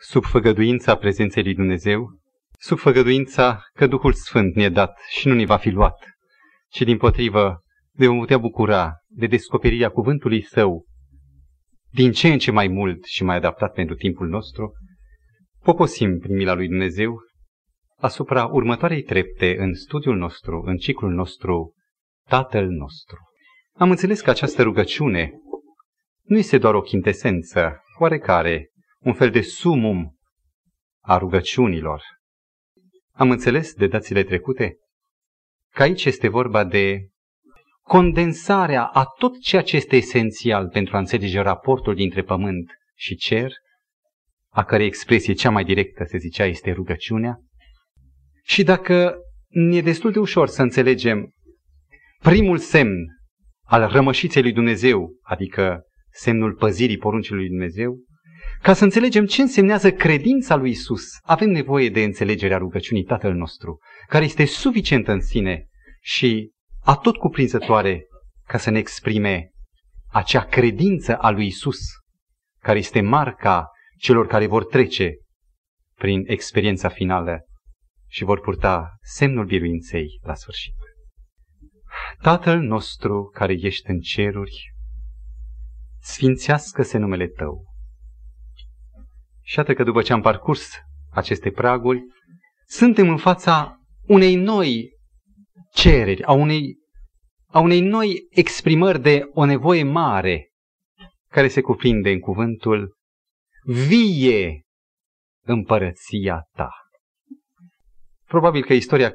sub făgăduința prezenței lui Dumnezeu, sub făgăduința că Duhul Sfânt ne-e dat și nu ne va fi luat, ci din potrivă ne vom putea bucura de descoperirea cuvântului Său din ce în ce mai mult și mai adaptat pentru timpul nostru, poposim prin mila lui Dumnezeu asupra următoarei trepte în studiul nostru, în ciclul nostru, Tatăl nostru. Am înțeles că această rugăciune nu este doar o chintesență oarecare, un fel de sumum a rugăciunilor. Am înțeles de dațile trecute că aici este vorba de condensarea a tot ceea ce este esențial pentru a înțelege raportul dintre pământ și cer, a cărei expresie cea mai directă, se zicea, este rugăciunea. Și dacă ne destul de ușor să înțelegem primul semn al rămășiței lui Dumnezeu, adică semnul păzirii poruncii lui Dumnezeu, ca să înțelegem ce însemnează credința lui Isus, avem nevoie de înțelegerea rugăciunii Tatăl nostru, care este suficientă în sine și atot cuprinzătoare ca să ne exprime acea credință a lui Isus, care este marca celor care vor trece prin experiența finală și vor purta semnul biruinței la sfârșit. Tatăl nostru care ești în ceruri, sfințească-se numele Tău. Și iată că după ce am parcurs aceste praguri, suntem în fața unei noi cereri, a unei, a unei noi exprimări de o nevoie mare care se cuprinde în cuvântul vie împărăția ta. Probabil că istoria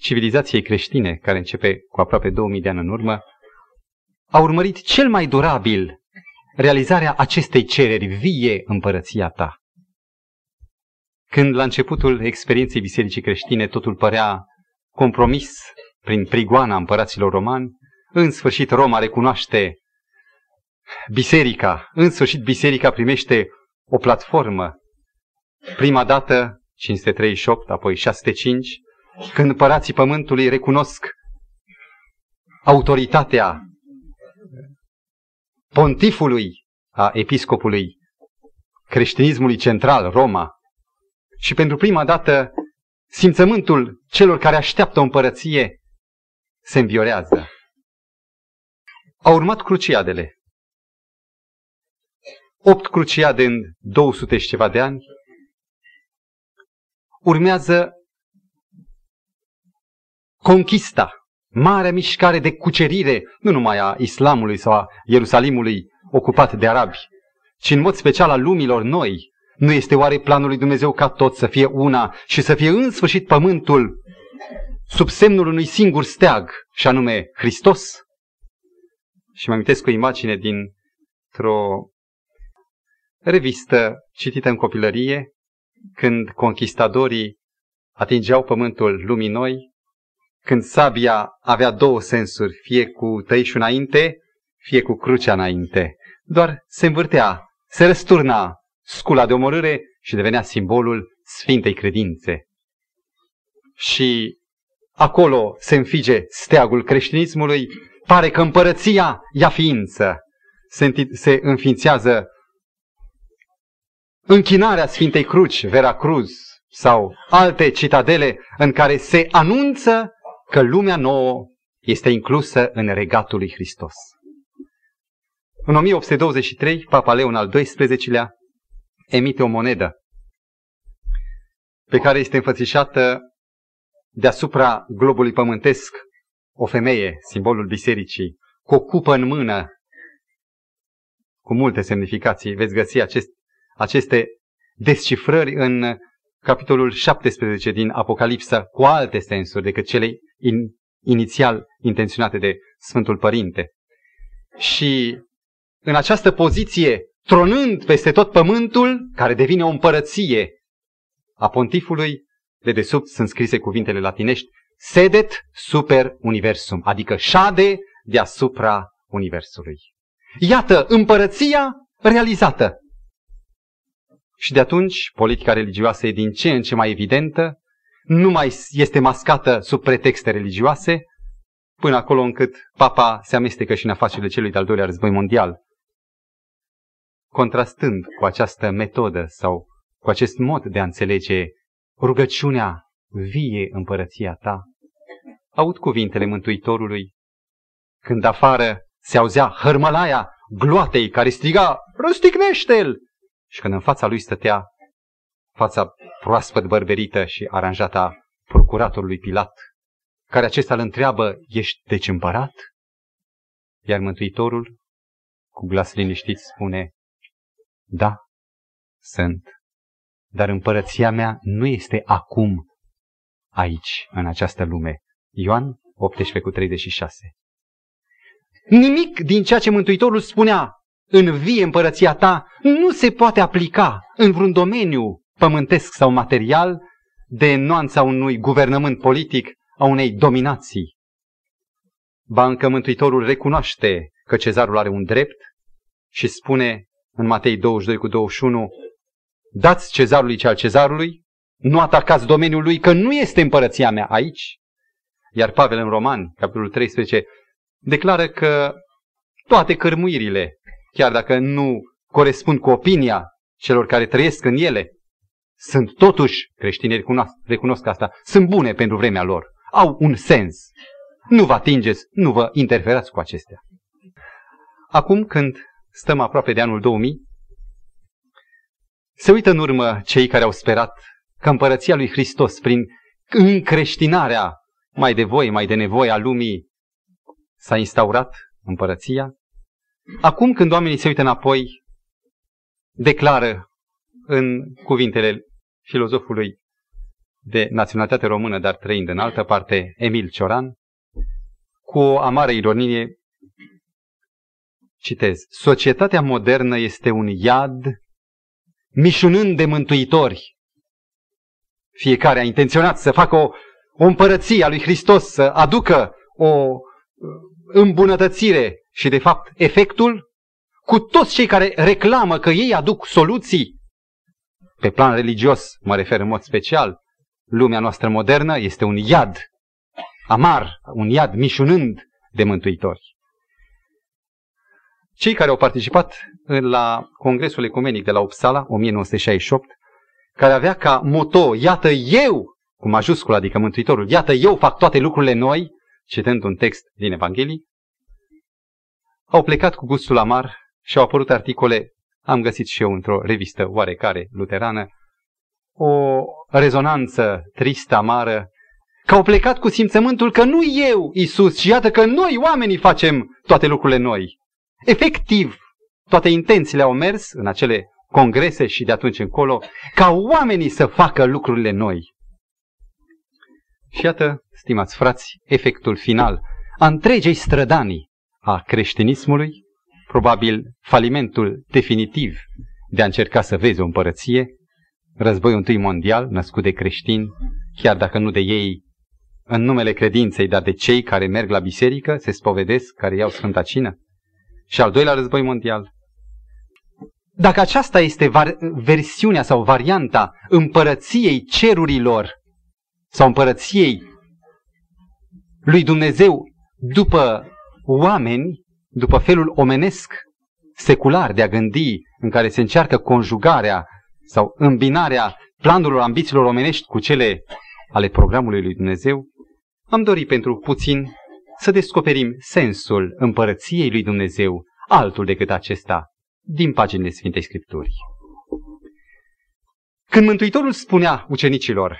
civilizației creștine, care începe cu aproape 2000 de ani în urmă, a urmărit cel mai durabil realizarea acestei cereri, vie împărăția ta. Când la începutul experienței bisericii creștine totul părea compromis prin prigoana împăraților romani, în sfârșit Roma recunoaște biserica, în sfârșit biserica primește o platformă. Prima dată 538, apoi 605, când împărații pământului recunosc autoritatea pontifului, a episcopului creștinismului central, Roma, și pentru prima dată simțământul celor care așteaptă o împărăție se înviorează. Au urmat cruciadele. Opt cruciade în 200 și ceva de ani. Urmează conquista, marea mișcare de cucerire, nu numai a islamului sau a Ierusalimului ocupat de arabi, ci în mod special a lumilor noi, nu este oare planul lui Dumnezeu ca tot să fie una și să fie în sfârșit pământul sub semnul unui singur steag, și anume Hristos? Și mă amintesc o imagine dintr-o revistă citită în copilărie, când conquistadorii atingeau pământul lumii noi, când sabia avea două sensuri, fie cu tăișul înainte, fie cu crucea înainte. Doar se învârtea, se răsturna scula de omorâre și devenea simbolul Sfintei Credințe. Și acolo se înfige steagul creștinismului, pare că împărăția ia ființă. Se, se înființează închinarea Sfintei Cruci, Vera Cruz, sau alte citadele în care se anunță că lumea nouă este inclusă în regatul lui Hristos. În 1823, Papa Leon al XII-lea emite o monedă pe care este înfățișată deasupra globului pământesc o femeie, simbolul bisericii, cu o cupă în mână, cu multe semnificații. Veți găsi acest, aceste descifrări în capitolul 17 din Apocalipsa cu alte sensuri decât cele in, inițial intenționate de Sfântul Părinte. Și în această poziție tronând peste tot pământul, care devine o împărăție a pontifului, de desubt sunt scrise cuvintele latinești, sedet super universum, adică șade deasupra universului. Iată, împărăția realizată. Și de atunci, politica religioasă e din ce în ce mai evidentă, nu mai este mascată sub pretexte religioase, până acolo încât papa se amestecă și în afacerile celui de-al doilea război mondial contrastând cu această metodă sau cu cu acest mod de a înțelege rugăciunea vie împărăția ta. Aud cuvintele Mântuitorului când afară se auzea hărmălaia gloatei care striga, răstignește-l! Și când în fața lui stătea fața proaspăt bărberită și aranjată a procuratorului Pilat, care acesta îl întreabă, ești deci împărat? Iar Mântuitorul, cu glas liniștit, spune, da, sunt, dar împărăția mea nu este acum aici, în această lume. Ioan 18 cu 36. Nimic din ceea ce Mântuitorul spunea în vie împărăția ta nu se poate aplica în vreun domeniu pământesc sau material de nuanța unui guvernământ politic, a unei dominații. Ba încă Mântuitorul recunoaște că cezarul are un drept și spune în Matei 22 cu 21, dați cezarului ce al cezarului, nu atacați domeniul lui, că nu este împărăția mea aici. Iar Pavel în Romani, capitolul 13, declară că toate cărmuirile, chiar dacă nu corespund cu opinia celor care trăiesc în ele, sunt totuși, creștinii recunosc, recunosc asta, sunt bune pentru vremea lor, au un sens. Nu vă atingeți, nu vă interferați cu acestea. Acum când stăm aproape de anul 2000, se uită în urmă cei care au sperat că împărăția lui Hristos, prin încreștinarea mai de voie, mai de nevoie a lumii, s-a instaurat împărăția. Acum când oamenii se uită înapoi, declară în cuvintele filozofului de naționalitate română, dar trăind în altă parte, Emil Cioran, cu o amară ironie, citez, Societatea modernă este un iad mișunând de mântuitori. Fiecare a intenționat să facă o, o împărăție a lui Hristos, să aducă o îmbunătățire și, de fapt, efectul cu toți cei care reclamă că ei aduc soluții pe plan religios, mă refer în mod special, lumea noastră modernă este un iad amar, un iad mișunând de mântuitori. Cei care au participat la Congresul Ecumenic de la Uppsala, 1968, care avea ca moto, iată eu, cu majuscul, adică Mântuitorul, iată eu fac toate lucrurile noi, citând un text din Evanghelii, au plecat cu gustul amar și au apărut articole am găsit și eu într-o revistă oarecare luterană o rezonanță tristă, amară, că au plecat cu simțământul că nu eu, Isus, și iată că noi, oamenii, facem toate lucrurile noi. Efectiv, toate intențiile au mers în acele congrese și de atunci încolo, ca oamenii să facă lucrurile noi. Și iată, stimați frați, efectul final a întregei strădanii a creștinismului probabil falimentul definitiv de a încerca să vezi o împărăție, războiul întâi mondial, născut de creștini, chiar dacă nu de ei, în numele credinței, dar de cei care merg la biserică, se spovedesc, care iau Sfânta Cină, și al doilea război mondial. Dacă aceasta este versiunea sau varianta împărăției cerurilor sau împărăției lui Dumnezeu după oameni, după felul omenesc, secular de a gândi, în care se încearcă conjugarea sau îmbinarea planurilor, ambițiilor omenești cu cele ale programului lui Dumnezeu, am dorit pentru puțin să descoperim sensul împărăției lui Dumnezeu, altul decât acesta, din paginile Sfintei Scripturii. Când Mântuitorul spunea ucenicilor,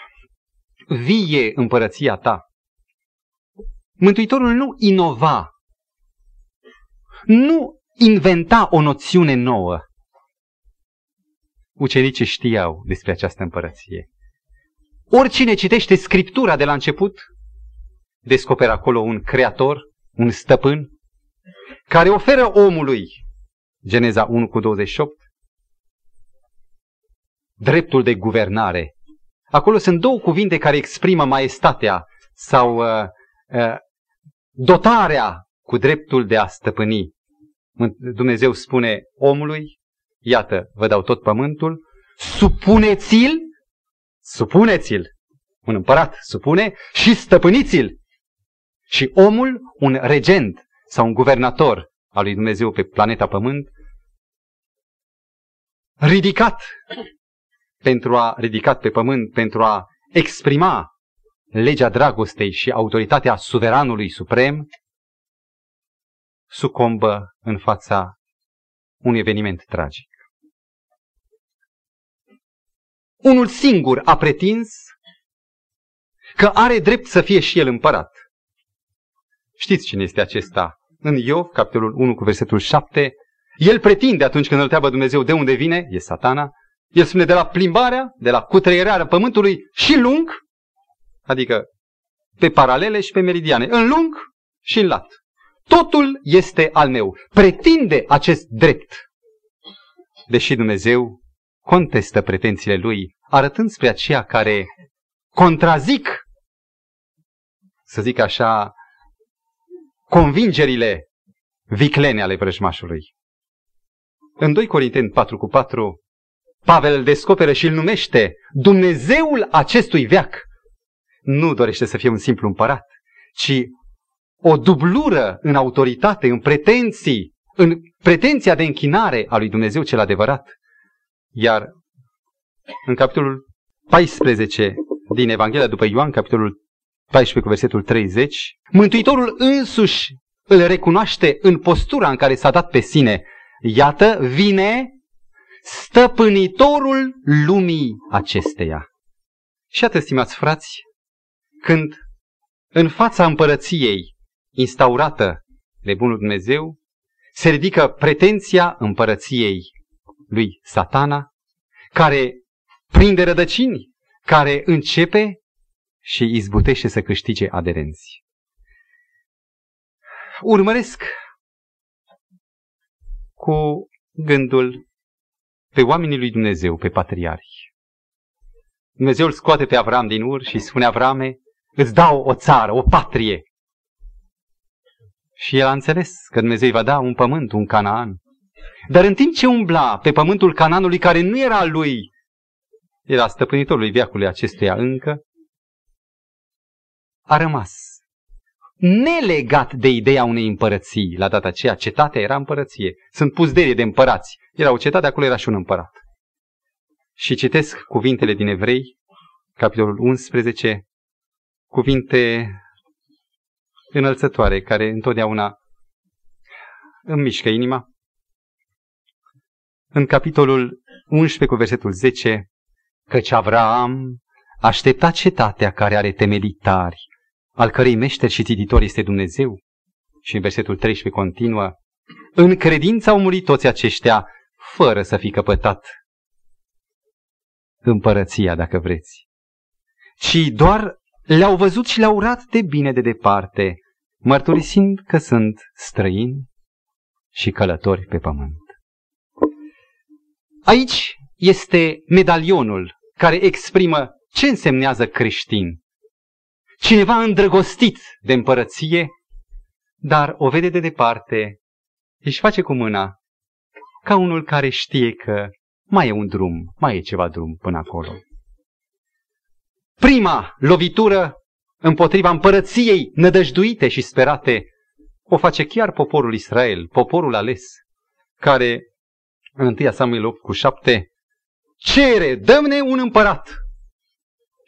vie împărăția ta, Mântuitorul nu inova nu inventa o noțiune nouă. Ucenicii știau despre această împărăție. Oricine citește Scriptura de la început, descoperă acolo un creator, un stăpân, care oferă omului, Geneza 1 cu 28, dreptul de guvernare. Acolo sunt două cuvinte care exprimă maestatea sau uh, uh, dotarea cu dreptul de a stăpâni. Dumnezeu spune omului, iată, vă dau tot pământul, supuneți-l, supuneți-l, un împărat supune și stăpâniți-l. Și omul, un regent sau un guvernator al lui Dumnezeu pe planeta Pământ, ridicat pentru a ridicat pe pământ, pentru a exprima legea dragostei și autoritatea suveranului suprem, sucombă în fața unui eveniment tragic. Unul singur a pretins că are drept să fie și el împărat. Știți cine este acesta? În Iov, capitolul 1 cu versetul 7, el pretinde atunci când îl întreabă Dumnezeu de unde vine, e satana, el spune de la plimbarea, de la cutreierarea pământului și lung, adică pe paralele și pe meridiane, în lung și în lat. Totul este al meu. Pretinde acest drept. Deși Dumnezeu contestă pretențiile lui, arătând spre aceia care contrazic, să zic așa, convingerile viclene ale vrăjmașului. În 2 Corinteni 4 cu 4, Pavel îl descoperă și îl numește Dumnezeul acestui veac. Nu dorește să fie un simplu împărat, ci o dublură în autoritate, în pretenții, în pretenția de închinare a lui Dumnezeu cel adevărat. Iar în capitolul 14 din Evanghelia după Ioan, capitolul 14 cu versetul 30, Mântuitorul însuși îl recunoaște în postura în care s-a dat pe sine. Iată, vine stăpânitorul lumii acesteia. Și atât, stimați frați, când în fața împărăției instaurată de Bunul Dumnezeu, se ridică pretenția împărăției lui satana, care prinde rădăcini, care începe și izbutește să câștige aderenți. Urmăresc cu gândul pe oamenii lui Dumnezeu, pe patriarhi. Dumnezeu îl scoate pe Avram din ur și spune Avrame, îți dau o țară, o patrie. Și el a înțeles că Dumnezeu îi va da un pământ, un Canaan. Dar în timp ce umbla pe pământul Canaanului, care nu era al lui, era stăpânitorului viacului acestuia încă, a rămas nelegat de ideea unei împărății. La data aceea, cetatea era împărăție. Sunt puzderie de împărați. Era o cetate, acolo era și un împărat. Și citesc cuvintele din Evrei, capitolul 11, cuvinte înălțătoare, care întotdeauna îmi mișcă inima. În capitolul 11 cu versetul 10, căci Avram aștepta cetatea care are temelitari, al cărei meșter și țiditor este Dumnezeu. Și în versetul 13 continuă, în credință au murit toți aceștia, fără să fi căpătat împărăția, dacă vreți, ci doar le-au văzut și le-au urat de bine de departe, mărturisind că sunt străini și călători pe pământ. Aici este medalionul care exprimă ce însemnează creștin. Cineva îndrăgostit de împărăție, dar o vede de departe, își face cu mâna, ca unul care știe că mai e un drum, mai e ceva drum până acolo. Prima lovitură împotriva împărăției nădăjduite și sperate o face chiar poporul Israel, poporul ales, care în 1 Samuel 8 cu 7 cere, dă-ne un împărat.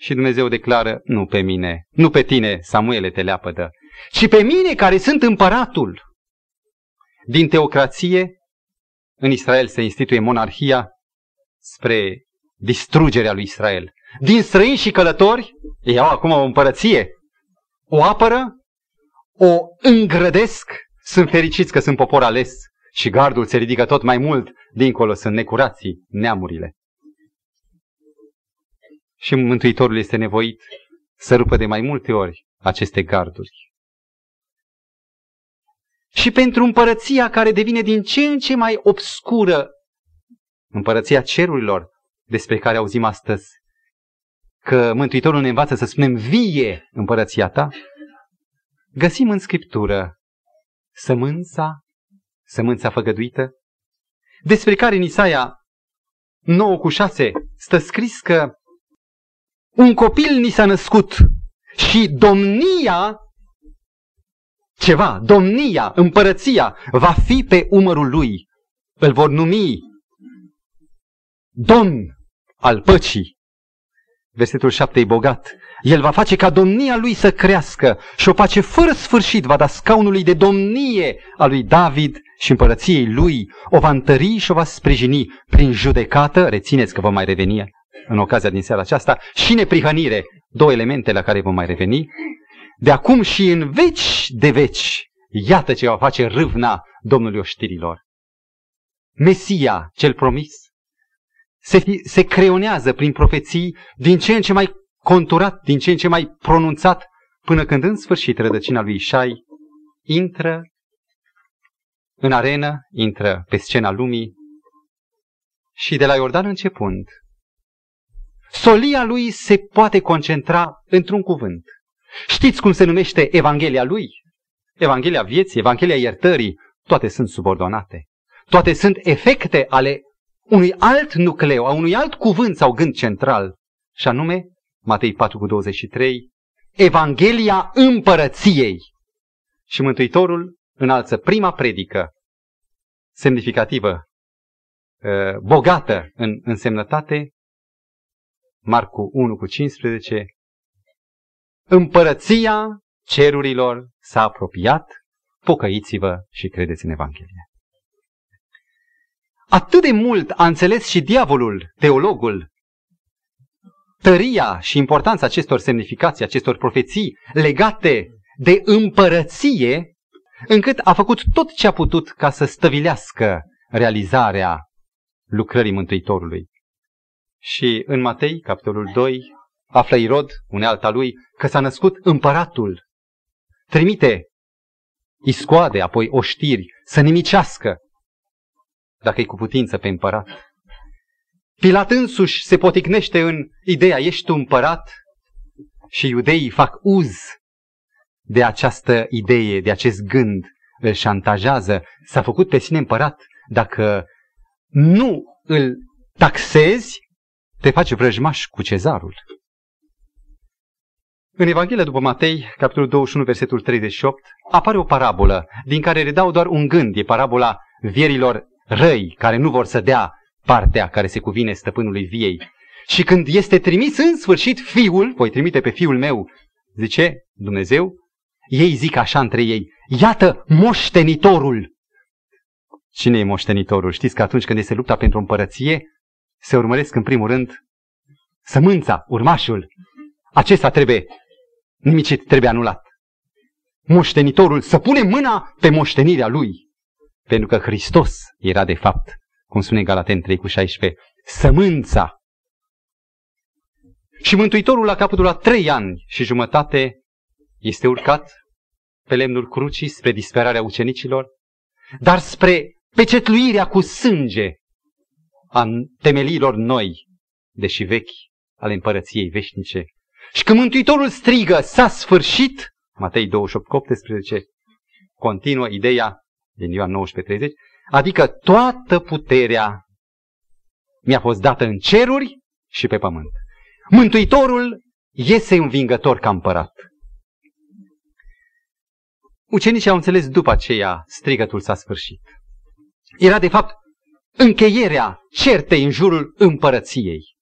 Și Dumnezeu declară, nu pe mine, nu pe tine, Samuele, te leapădă, ci pe mine care sunt împăratul. Din teocrație, în Israel se instituie monarhia spre distrugerea lui Israel. Din străini și călători, ei au acum o împărăție, o apără, o îngrădesc, sunt fericiți că sunt popor ales și gardul se ridică tot mai mult, dincolo sunt necurații, neamurile. Și Mântuitorul este nevoit să rupă de mai multe ori aceste garduri. Și pentru împărăția care devine din ce în ce mai obscură, împărăția cerurilor, despre care auzim astăzi, că Mântuitorul ne învață să spunem vie împărăția ta, găsim în Scriptură sămânța, sămânța făgăduită, despre care în Isaia 9 cu 6 stă scris că un copil ni s-a născut și domnia, ceva, domnia, împărăția, va fi pe umărul lui. Îl vor numi Domn al păcii. Versetul 7 e bogat. El va face ca domnia lui să crească și o pace fără sfârșit va da scaunului de domnie a lui David și împărăției lui. O va întări și o va sprijini prin judecată, rețineți că vom mai reveni în ocazia din seara aceasta, și neprihănire, două elemente la care vom mai reveni, de acum și în veci de veci, iată ce va face râvna Domnului oștirilor. Mesia, cel promis, se, se creonează prin profeții din ce în ce mai conturat, din ce în ce mai pronunțat, până când în sfârșit rădăcina lui Ișai intră în arenă, intră pe scena lumii și de la Iordan începând, solia lui se poate concentra într-un cuvânt. Știți cum se numește Evanghelia lui? Evanghelia vieții, Evanghelia iertării, toate sunt subordonate. Toate sunt efecte ale unui alt nucleu, a unui alt cuvânt sau gând central, și anume, Matei 4 cu 23, Evanghelia împărăției. Și Mântuitorul înalță prima predică semnificativă, ă, bogată în însemnătate, Marcu 1 cu 15, Împărăția cerurilor s-a apropiat, pocăiți-vă și credeți în Evanghelie. Atât de mult a înțeles și diavolul, teologul, tăria și importanța acestor semnificații, acestor profeții legate de împărăție, încât a făcut tot ce a putut ca să stăvilească realizarea lucrării Mântuitorului. Și în Matei, capitolul 2, află Irod, unealta lui, că s-a născut împăratul. Trimite iscoade, apoi oștiri, să nimicească, dacă e cu putință pe împărat. Pilat însuși se poticnește în ideea, ești tu împărat? Și iudeii fac uz de această idee, de acest gând, îl șantajează, s-a făcut pe sine împărat. Dacă nu îl taxezi, te faci vrăjmaș cu cezarul. În Evanghelia după Matei, capitolul 21, versetul 38, apare o parabolă din care redau doar un gând. E parabola vierilor răi care nu vor să dea partea care se cuvine stăpânului viei. Și când este trimis în sfârșit fiul, voi trimite pe fiul meu, zice Dumnezeu, ei zic așa între ei, iată moștenitorul. Cine e moștenitorul? Știți că atunci când este lupta pentru o împărăție, se urmăresc în primul rând sămânța, urmașul. Acesta trebuie nimicit, trebuie anulat. Moștenitorul să pune mâna pe moștenirea lui. Pentru că Hristos era de fapt, cum spune Galaten 3 cu 16, sămânța. Și Mântuitorul la capătul la trei ani și jumătate este urcat pe lemnul crucii spre disperarea ucenicilor, dar spre pecetluirea cu sânge a temeliilor noi, deși vechi, ale împărăției veșnice. Și când Mântuitorul strigă, s-a sfârșit, Matei 28, 18, continuă ideea din Ioan 19, 30, adică toată puterea mi-a fost dată în ceruri și pe pământ. Mântuitorul iese învingător ca împărat. Ucenicii au înțeles după aceea strigătul s-a sfârșit. Era de fapt încheierea certei în jurul împărăției.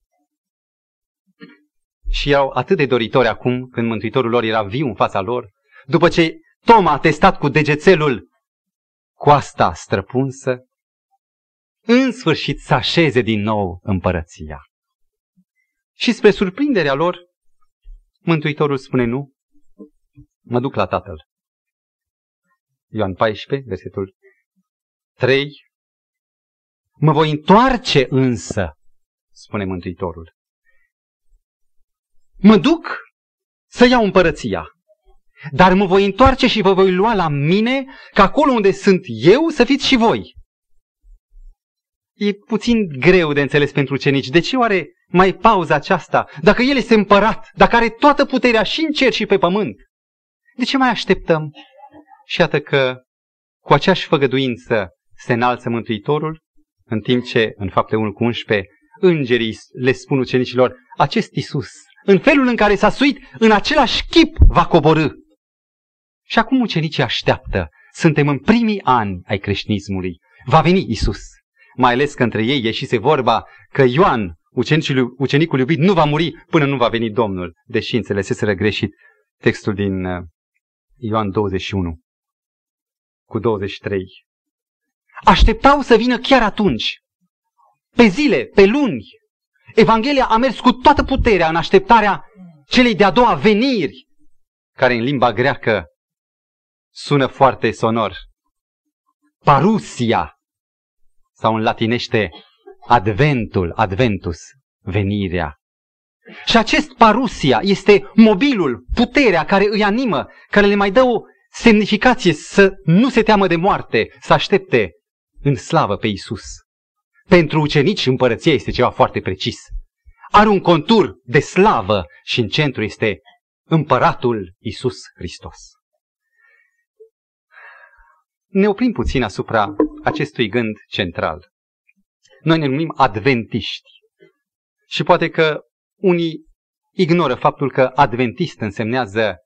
Și erau atât de doritori acum, când Mântuitorul lor era viu în fața lor, după ce Toma a testat cu degețelul coasta străpunsă, în sfârșit să așeze din nou împărăția. Și spre surprinderea lor, Mântuitorul spune nu, mă duc la Tatăl. Ioan 14, versetul 3. Mă voi întoarce însă, spune Mântuitorul. Mă duc să iau împărăția. Dar mă voi întoarce și vă voi lua la mine, ca acolo unde sunt eu să fiți și voi. E puțin greu de înțeles pentru cenici. De ce oare mai pauza aceasta? Dacă El este împărat, dacă are toată puterea și în cer și pe pământ, de ce mai așteptăm? Și iată că cu aceeași făgăduință se înalță Mântuitorul, în timp ce, în fapte 1 cu 11, îngerii le spun ucenicilor, acest Isus, în felul în care s-a suit, în același chip va coborâ. Și acum ucenicii așteaptă. Suntem în primii ani ai creștinismului. Va veni Isus. Mai ales că între ei ieșise vorba că Ioan, ucenicul, ucenicul iubit nu va muri până nu va veni Domnul, deși înțeleseseră greșit textul din uh, Ioan 21 cu 23. Așteptau să vină chiar atunci, pe zile, pe luni. Evanghelia a mers cu toată puterea în așteptarea celei de-a doua veniri, care în limba greacă sună foarte sonor. Parusia, sau în latinește adventul, adventus, venirea. Și acest parusia este mobilul, puterea care îi animă, care le mai dă o semnificație să nu se teamă de moarte, să aștepte în slavă pe Isus. Pentru ucenici împărăția este ceva foarte precis. Are un contur de slavă și în centru este împăratul Isus Hristos. Ne oprim puțin asupra acestui gând central. Noi ne numim adventiști. Și poate că unii ignoră faptul că adventist însemnează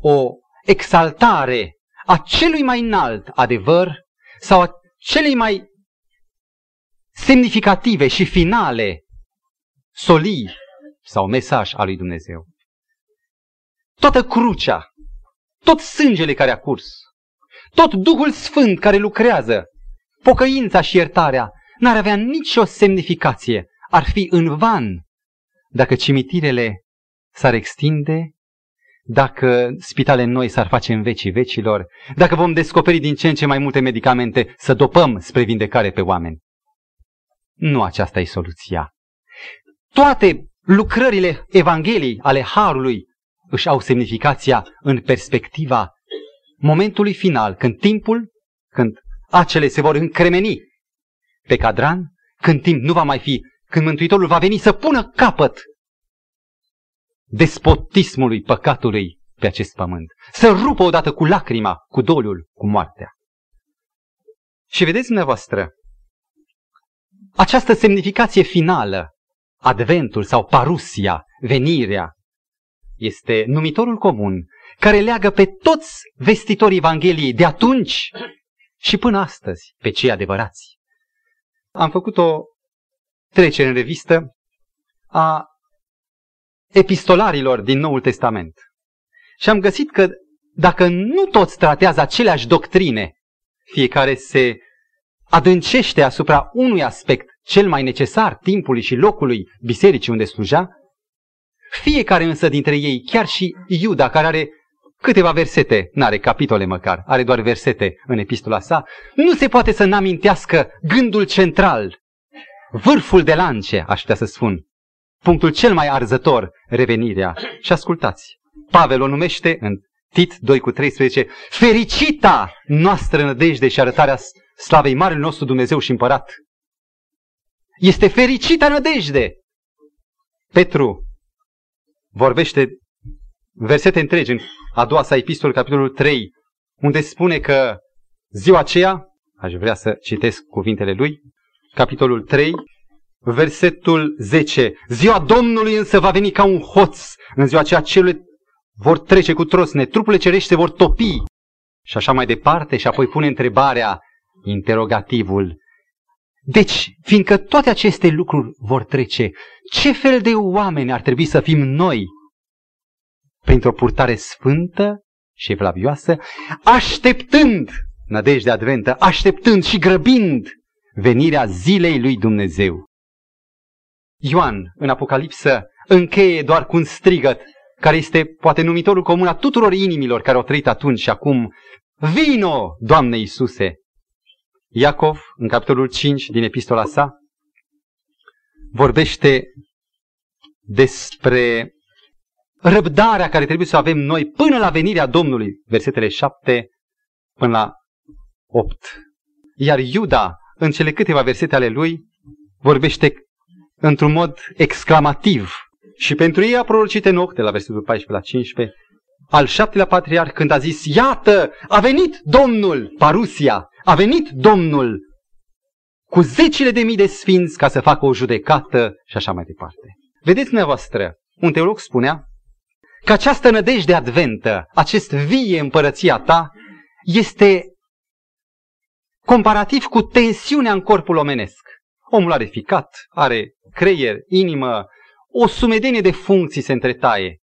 o exaltare a celui mai înalt adevăr sau a celei mai semnificative și finale solii sau mesaj al lui Dumnezeu. Toată crucea, tot sângele care a curs, tot Duhul Sfânt care lucrează, pocăința și iertarea, n-ar avea nicio semnificație, ar fi în van dacă cimitirele s-ar extinde, dacă spitale noi s-ar face în vecii vecilor, dacă vom descoperi din ce în ce mai multe medicamente să dopăm spre vindecare pe oameni. Nu aceasta e soluția. Toate lucrările Evangheliei ale Harului își au semnificația în perspectiva momentului final, când timpul, când acele se vor încremeni pe cadran, când timp nu va mai fi, când Mântuitorul va veni să pună capăt despotismului păcatului pe acest pământ. Să rupă odată cu lacrima, cu doliul, cu moartea. Și vedeți dumneavoastră, această semnificație finală, adventul sau parusia, venirea, este numitorul comun care leagă pe toți vestitorii Evangheliei de atunci și până astăzi pe cei adevărați. Am făcut o trecere în revistă a epistolarilor din Noul Testament. Și am găsit că dacă nu toți tratează aceleași doctrine, fiecare se adâncește asupra unui aspect cel mai necesar timpului și locului bisericii unde sluja, fiecare însă dintre ei, chiar și Iuda, care are câteva versete, n-are capitole măcar, are doar versete în epistola sa, nu se poate să n-amintească gândul central, vârful de lance, aș putea să spun, punctul cel mai arzător, revenirea. Și ascultați, Pavel o numește în Tit 2 cu 13, fericita noastră nădejde și arătarea slavei Marelui nostru Dumnezeu și Împărat. Este fericita nădejde. Petru vorbește versete întregi în a doua sa epistolă, capitolul 3, unde spune că ziua aceea, aș vrea să citesc cuvintele lui, capitolul 3, versetul 10. Ziua Domnului însă va veni ca un hoț. În ziua aceea cele vor trece cu trosne, trupurile cerești se vor topi. Și așa mai departe și apoi pune întrebarea, interogativul. Deci, fiindcă toate aceste lucruri vor trece, ce fel de oameni ar trebui să fim noi? Printr-o purtare sfântă și evlavioasă, așteptând, nădejde adventă, așteptând și grăbind venirea zilei lui Dumnezeu. Ioan, în Apocalipsă, încheie doar cu un strigăt, care este poate numitorul comun a tuturor inimilor care au trăit atunci și acum. Vino, Doamne Iisuse! Iacov, în capitolul 5 din epistola sa, vorbește despre răbdarea care trebuie să o avem noi până la venirea Domnului, versetele 7 până la 8. Iar Iuda, în cele câteva versete ale lui, vorbește într-un mod exclamativ. Și pentru ei a prorocit Enoch, de la versetul 14 la 15, al șaptelea patriarh, când a zis, iată, a venit Domnul, Parusia, a venit Domnul cu zecile de mii de sfinți ca să facă o judecată și așa mai departe. Vedeți dumneavoastră, un teolog spunea că această nădejde adventă, acest vie împărăția ta, este comparativ cu tensiunea în corpul omenesc. Omul are ficat, are creier, inimă, o sumedenie de funcții se întretaie.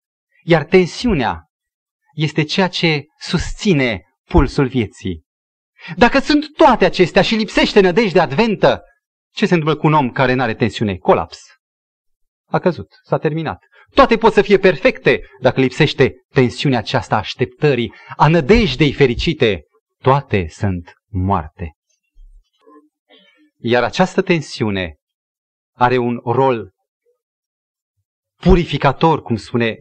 Iar tensiunea este ceea ce susține pulsul vieții. Dacă sunt toate acestea și lipsește nădejdea adventă, ce se întâmplă cu un om care nu are tensiune? Colaps. A căzut, s-a terminat. Toate pot să fie perfecte dacă lipsește tensiunea aceasta a așteptării, a nădejdei fericite. Toate sunt moarte. Iar această tensiune are un rol purificator, cum spune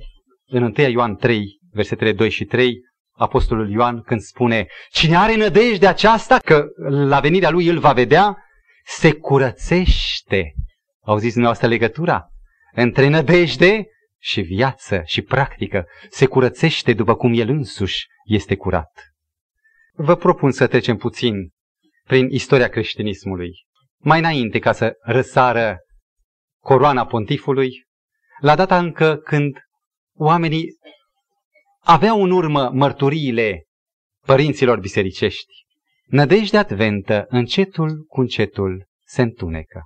în 1 Ioan 3, versetele 2 și 3, Apostolul Ioan când spune, cine are nădejde aceasta că la venirea lui îl va vedea, se curățește. Auziți dumneavoastră legătura? Între nădejde și viață și practică se curățește după cum el însuși este curat. Vă propun să trecem puțin prin istoria creștinismului. Mai înainte ca să răsară coroana pontifului, la data încă când oamenii aveau în urmă mărturiile părinților bisericești. Nădejdea adventă, încetul cu încetul, se întunecă.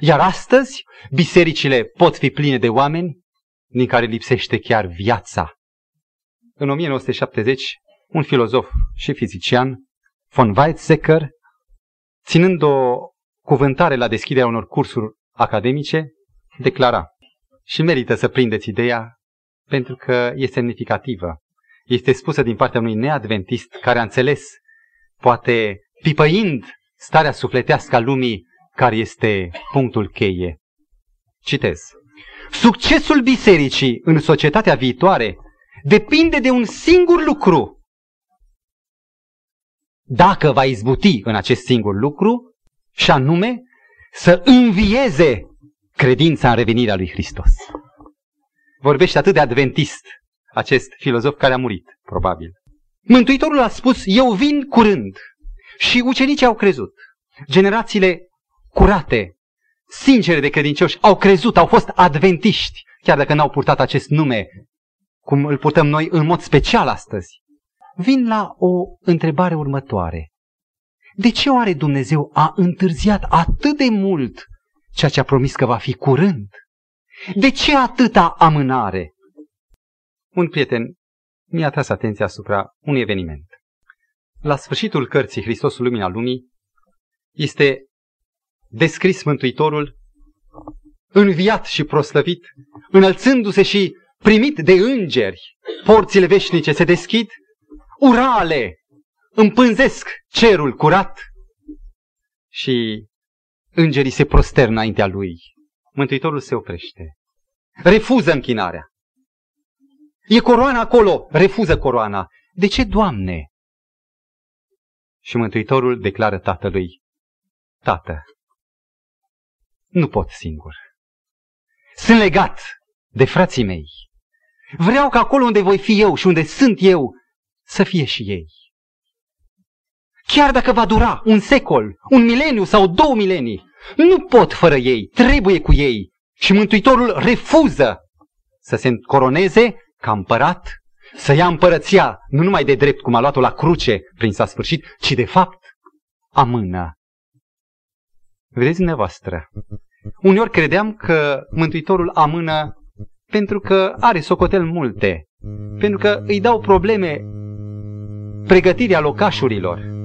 Iar astăzi, bisericile pot fi pline de oameni din care lipsește chiar viața. În 1970, un filozof și fizician, von Weizsäcker, ținând o cuvântare la deschiderea unor cursuri academice, declara și merită să prindeți ideea pentru că e semnificativă. Este spusă din partea unui neadventist care a înțeles, poate pipăind starea sufletească a lumii, care este punctul cheie. Citez. Succesul bisericii în societatea viitoare depinde de un singur lucru. Dacă va izbuti în acest singur lucru, și anume să învieze credința în revenirea lui Hristos vorbește atât de adventist acest filozof care a murit, probabil. Mântuitorul a spus, eu vin curând. Și ucenicii au crezut. Generațiile curate, sincere de credincioși, au crezut, au fost adventiști, chiar dacă n-au purtat acest nume, cum îl purtăm noi în mod special astăzi. Vin la o întrebare următoare. De ce oare Dumnezeu a întârziat atât de mult ceea ce a promis că va fi curând? De ce atâta amânare? Un prieten mi-a tras atenția asupra unui eveniment. La sfârșitul cărții Hristosul Lumina Lumii este descris Mântuitorul înviat și proslăvit, înălțându-se și primit de îngeri. Porțile veșnice se deschid, urale împânzesc cerul curat și îngerii se prosternă înaintea lui. Mântuitorul se oprește. Refuză închinarea. E coroana acolo, refuză coroana. De ce, Doamne? Și Mântuitorul declară tatălui, Tată, nu pot singur. Sunt legat de frații mei. Vreau ca acolo unde voi fi eu și unde sunt eu, să fie și ei. Chiar dacă va dura un secol, un mileniu sau două milenii, nu pot fără ei, trebuie cu ei. Și Mântuitorul refuză să se coroneze ca împărat, să ia împărăția nu numai de drept, cum a luat-o la cruce prin s-a sfârșit, ci de fapt amână. Vedeți dumneavoastră, uneori credeam că Mântuitorul amână pentru că are socotel multe, pentru că îi dau probleme pregătirea locașurilor,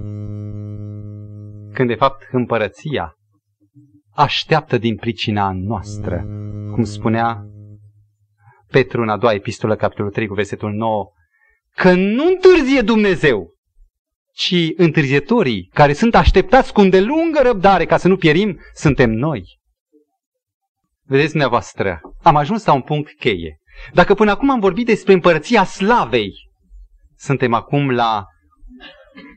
când de fapt împărăția așteaptă din pricina noastră. Cum spunea Petru în a doua epistolă, capitolul 3, cu versetul 9, că nu întârzie Dumnezeu, ci întârzietorii care sunt așteptați cu îndelungă răbdare ca să nu pierim, suntem noi. Vedeți dumneavoastră, am ajuns la un punct cheie. Dacă până acum am vorbit despre împărăția slavei, suntem acum la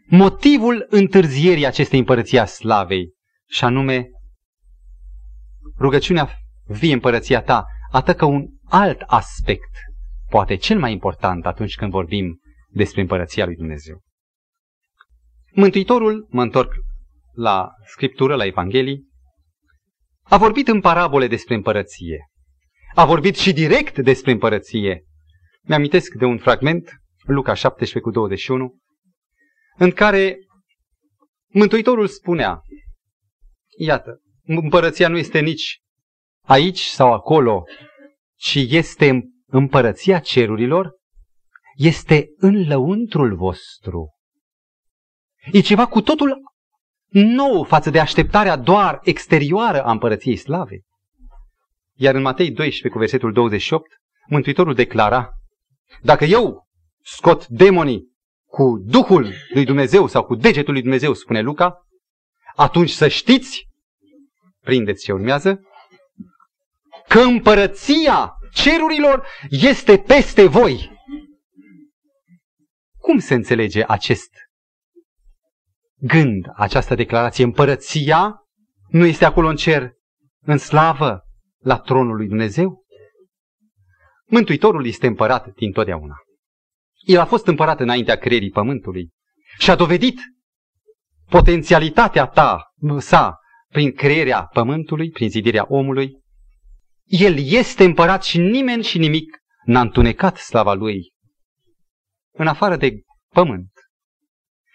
motivul întârzierii acestei împărății a slavei, și anume rugăciunea vie împărăția ta atacă un alt aspect, poate cel mai important atunci când vorbim despre împărăția lui Dumnezeu. Mântuitorul, mă întorc la Scriptură, la Evanghelii, a vorbit în parabole despre împărăție. A vorbit și direct despre împărăție. Mi-amintesc de un fragment, Luca 17 cu 21, în care Mântuitorul spunea, iată, împărăția nu este nici aici sau acolo, ci este împărăția cerurilor, este în lăuntrul vostru. E ceva cu totul nou față de așteptarea doar exterioară a împărăției slave. Iar în Matei 12, cu versetul 28, Mântuitorul declara, dacă eu scot demonii cu Duhul lui Dumnezeu sau cu degetul lui Dumnezeu, spune Luca, atunci să știți, prindeți ce urmează, că împărăția cerurilor este peste voi. Cum se înțelege acest gând, această declarație? Împărăția nu este acolo în cer, în slavă, la tronul lui Dumnezeu? Mântuitorul este împărat din totdeauna. El a fost împărat înaintea creierii pământului și a dovedit potențialitatea ta, sa, prin crearea pământului, prin zidirea omului. El este împărat și nimeni și nimic n-a întunecat slava lui în afară de pământ.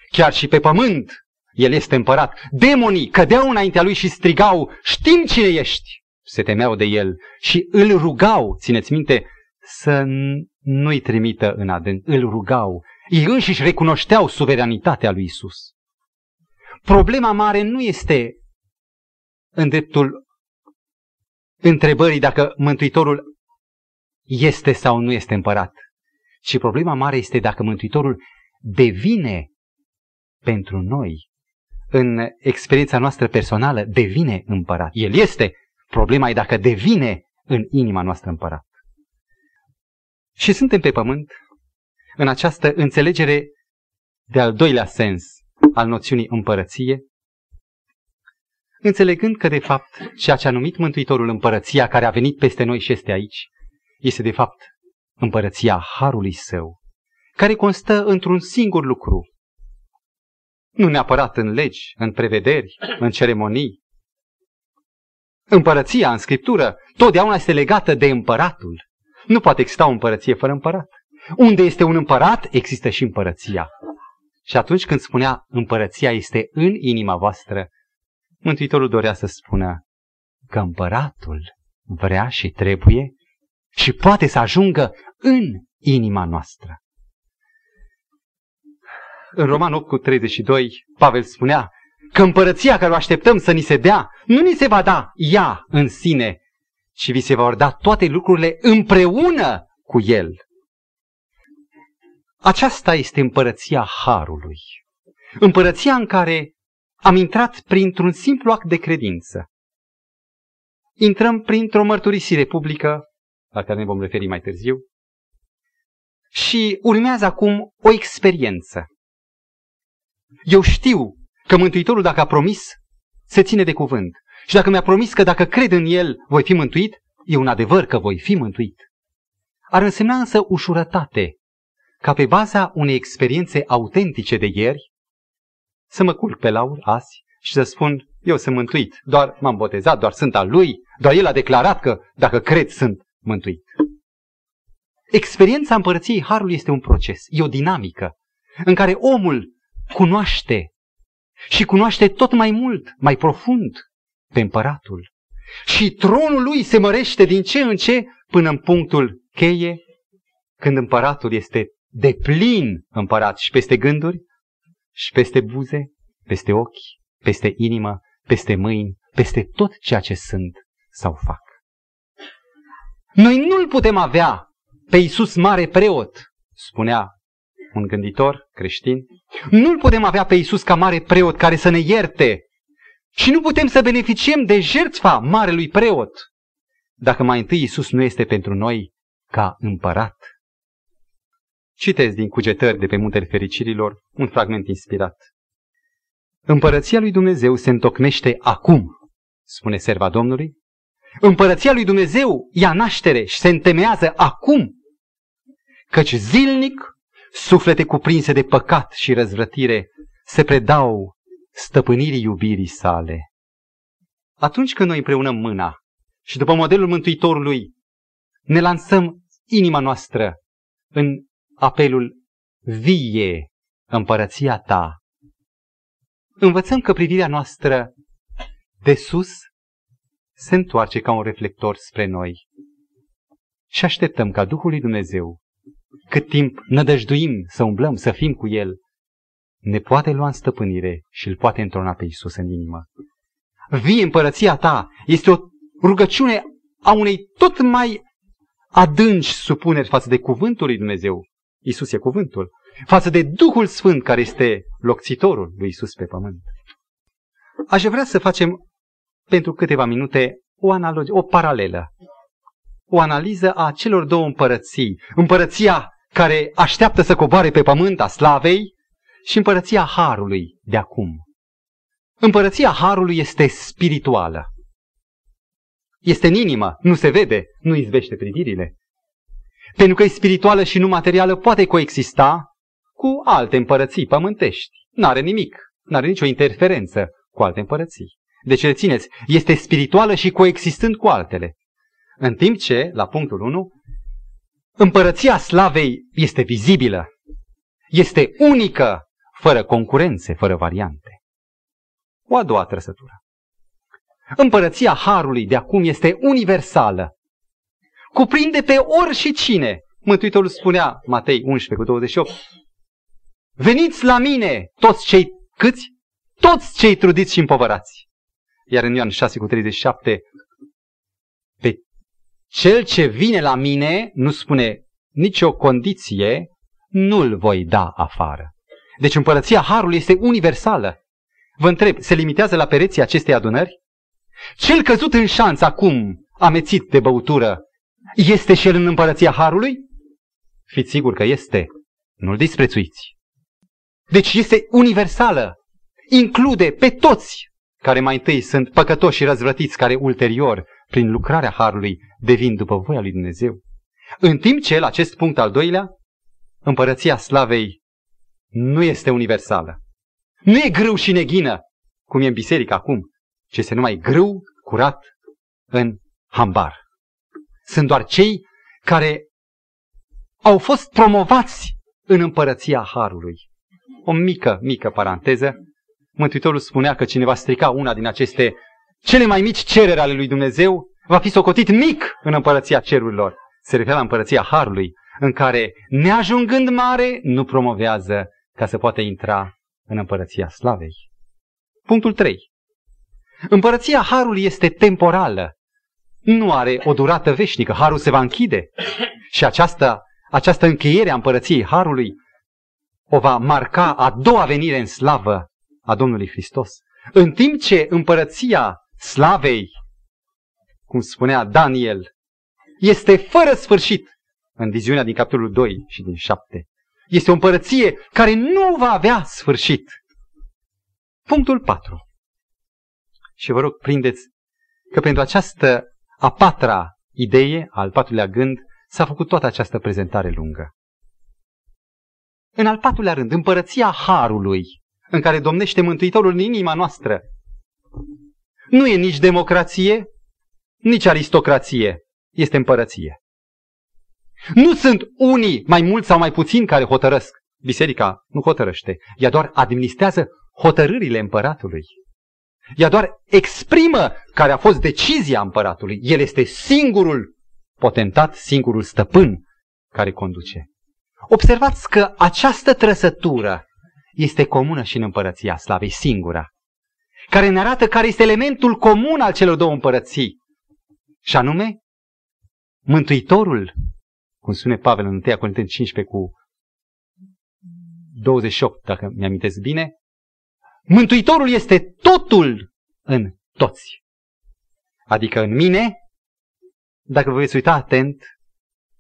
Chiar și pe pământ el este împărat. Demonii cădeau înaintea lui și strigau, știm cine ești! Se temeau de el și îl rugau, țineți minte, să nu-i trimită în adânc, îl rugau. Ei înșiși recunoșteau suveranitatea lui Isus. Problema mare nu este în dreptul întrebării dacă Mântuitorul este sau nu este împărat, ci problema mare este dacă Mântuitorul devine pentru noi, în experiența noastră personală, devine împărat. El este. Problema e dacă devine în inima noastră împărat. Și suntem pe pământ în această înțelegere de al doilea sens al noțiunii împărăție, înțelegând că de fapt ceea ce a numit Mântuitorul împărăția care a venit peste noi și este aici, este de fapt împărăția Harului Său, care constă într-un singur lucru, nu neapărat în legi, în prevederi, în ceremonii. Împărăția în Scriptură totdeauna este legată de împăratul. Nu poate exista o împărăție fără împărat. Unde este un împărat, există și împărăția. Și atunci când spunea împărăția este în inima voastră, Mântuitorul dorea să spună că împăratul vrea și trebuie și poate să ajungă în inima noastră. În Roman 8 cu 32, Pavel spunea că împărăția care o așteptăm să ni se dea, nu ni se va da ea în sine, și vi se vor da toate lucrurile împreună cu El. Aceasta este împărăția Harului. Împărăția în care am intrat printr-un simplu act de credință. Intrăm printr-o mărturisire publică, la care ne vom referi mai târziu, și urmează acum o experiență. Eu știu că Mântuitorul, dacă a promis, se ține de cuvânt. Și dacă mi-a promis că dacă cred în El voi fi mântuit, e un adevăr că voi fi mântuit. Ar însemna însă ușurătate ca pe baza unei experiențe autentice de ieri să mă culc pe laur azi și să spun eu sunt mântuit, doar m-am botezat, doar sunt al lui, doar el a declarat că dacă cred sunt mântuit. Experiența împărăției Harului este un proces, e o dinamică în care omul cunoaște și cunoaște tot mai mult, mai profund pe împăratul. Și tronul lui se mărește din ce în ce până în punctul cheie, când împăratul este de plin împărat și peste gânduri, și peste buze, peste ochi, peste inimă, peste mâini, peste tot ceea ce sunt sau fac. Noi nu-l putem avea pe Iisus mare preot, spunea un gânditor creștin. Nu-l putem avea pe Iisus ca mare preot care să ne ierte și nu putem să beneficiem de jertfa marelui preot dacă mai întâi Iisus nu este pentru noi ca împărat. Citez din cugetări de pe muntele fericirilor un fragment inspirat. Împărăția lui Dumnezeu se întocmește acum, spune serva Domnului. Împărăția lui Dumnezeu ia naștere și se întemeiază acum, căci zilnic suflete cuprinse de păcat și răzvrătire se predau stăpânirii iubirii sale. Atunci când noi împreunăm mâna și după modelul Mântuitorului ne lansăm inima noastră în apelul vie împărăția ta, învățăm că privirea noastră de sus se întoarce ca un reflector spre noi și așteptăm ca Duhul lui Dumnezeu, cât timp nădăjduim să umblăm, să fim cu El, ne poate lua în stăpânire și îl poate întrona pe Isus în inimă. Vie împărăția ta este o rugăciune a unei tot mai adânci supuneri față de cuvântul lui Dumnezeu. Isus e cuvântul. Față de Duhul Sfânt care este locțitorul lui Isus pe pământ. Aș vrea să facem pentru câteva minute o analogie, o paralelă. O analiză a celor două împărății. Împărăția care așteaptă să coboare pe pământ a slavei și împărăția Harului de acum. Împărăția Harului este spirituală. Este în inimă, nu se vede, nu izvește privirile. Pentru că e spirituală și nu materială, poate coexista cu alte împărății pământești. N-are nimic, n-are nicio interferență cu alte împărății. Deci rețineți, este spirituală și coexistând cu altele. În timp ce, la punctul 1, împărăția slavei este vizibilă, este unică, fără concurențe, fără variante. O a doua trăsătură. Împărăția Harului de acum este universală. Cuprinde pe ori și cine. Mântuitorul spunea, Matei 11 cu 28, Veniți la mine, toți cei câți? Toți cei trudiți și împovărați. Iar în Ioan 6 cu 37, pe cel ce vine la mine, nu spune nicio condiție, nu-l voi da afară. Deci împărăția Harului este universală. Vă întreb, se limitează la pereții acestei adunări? Cel căzut în șanț acum, amețit de băutură, este și el în împărăția Harului? Fiți sigur că este. Nu-l disprețuiți. Deci este universală. Include pe toți care mai întâi sunt păcătoși și răzvrătiți, care ulterior, prin lucrarea Harului, devin după voia lui Dumnezeu. În timp ce, la acest punct al doilea, împărăția slavei nu este universală. Nu e grâu și neghină, cum e în biserică acum, ci este numai grâu, curat, în hambar. Sunt doar cei care au fost promovați în împărăția Harului. O mică, mică paranteză. Mântuitorul spunea că cine va strica una din aceste cele mai mici cereri ale lui Dumnezeu va fi socotit mic în împărăția cerurilor. Se referă la împărăția Harului, în care, neajungând mare, nu promovează ca să poată intra în împărăția slavei. Punctul 3. Împărăția Harului este temporală. Nu are o durată veșnică. Harul se va închide. Și această, această încheiere a împărăției Harului o va marca a doua venire în slavă a Domnului Hristos. În timp ce împărăția slavei, cum spunea Daniel, este fără sfârșit în viziunea din capitolul 2 și din 7. Este o împărăție care nu va avea sfârșit. Punctul 4. Și vă rog, prindeți că pentru această a patra idee, al patrulea gând, s-a făcut toată această prezentare lungă. În al patrulea rând, împărăția Harului, în care domnește Mântuitorul în inima noastră, nu e nici democrație, nici aristocrație, este împărăție. Nu sunt unii mai mulți sau mai puțini care hotărăsc. Biserica nu hotărăște. Ea doar administrează hotărârile împăratului. Ea doar exprimă care a fost decizia împăratului. El este singurul potentat, singurul stăpân care conduce. Observați că această trăsătură este comună și în împărăția slavei, singura, care ne arată care este elementul comun al celor două împărății. Și anume, Mântuitorul cum spune Pavel în 1 Corinteni 15 cu 28, dacă mi-amintesc bine, Mântuitorul este totul în toți. Adică în mine, dacă vă veți uita atent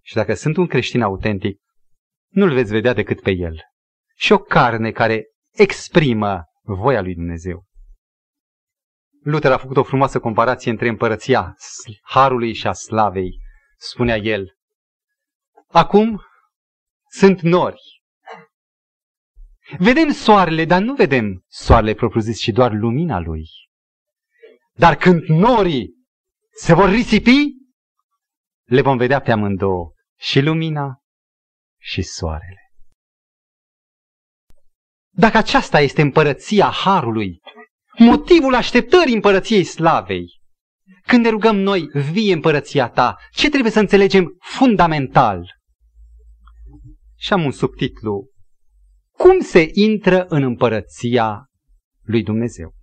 și dacă sunt un creștin autentic, nu-l veți vedea decât pe el. Și o carne care exprimă voia lui Dumnezeu. Luther a făcut o frumoasă comparație între împărăția Harului și a Slavei. Spunea el, Acum sunt nori. Vedem soarele, dar nu vedem soarele propriu-zis, ci doar lumina lui. Dar când norii se vor risipi, le vom vedea pe amândouă, și lumina și soarele. Dacă aceasta este împărăția Harului, motivul așteptării împărăției slavei, Când ne rugăm noi, vie împărăția ta, ce trebuie să înțelegem fundamental? Și am un subtitlu. Cum se intră în împărăția lui Dumnezeu?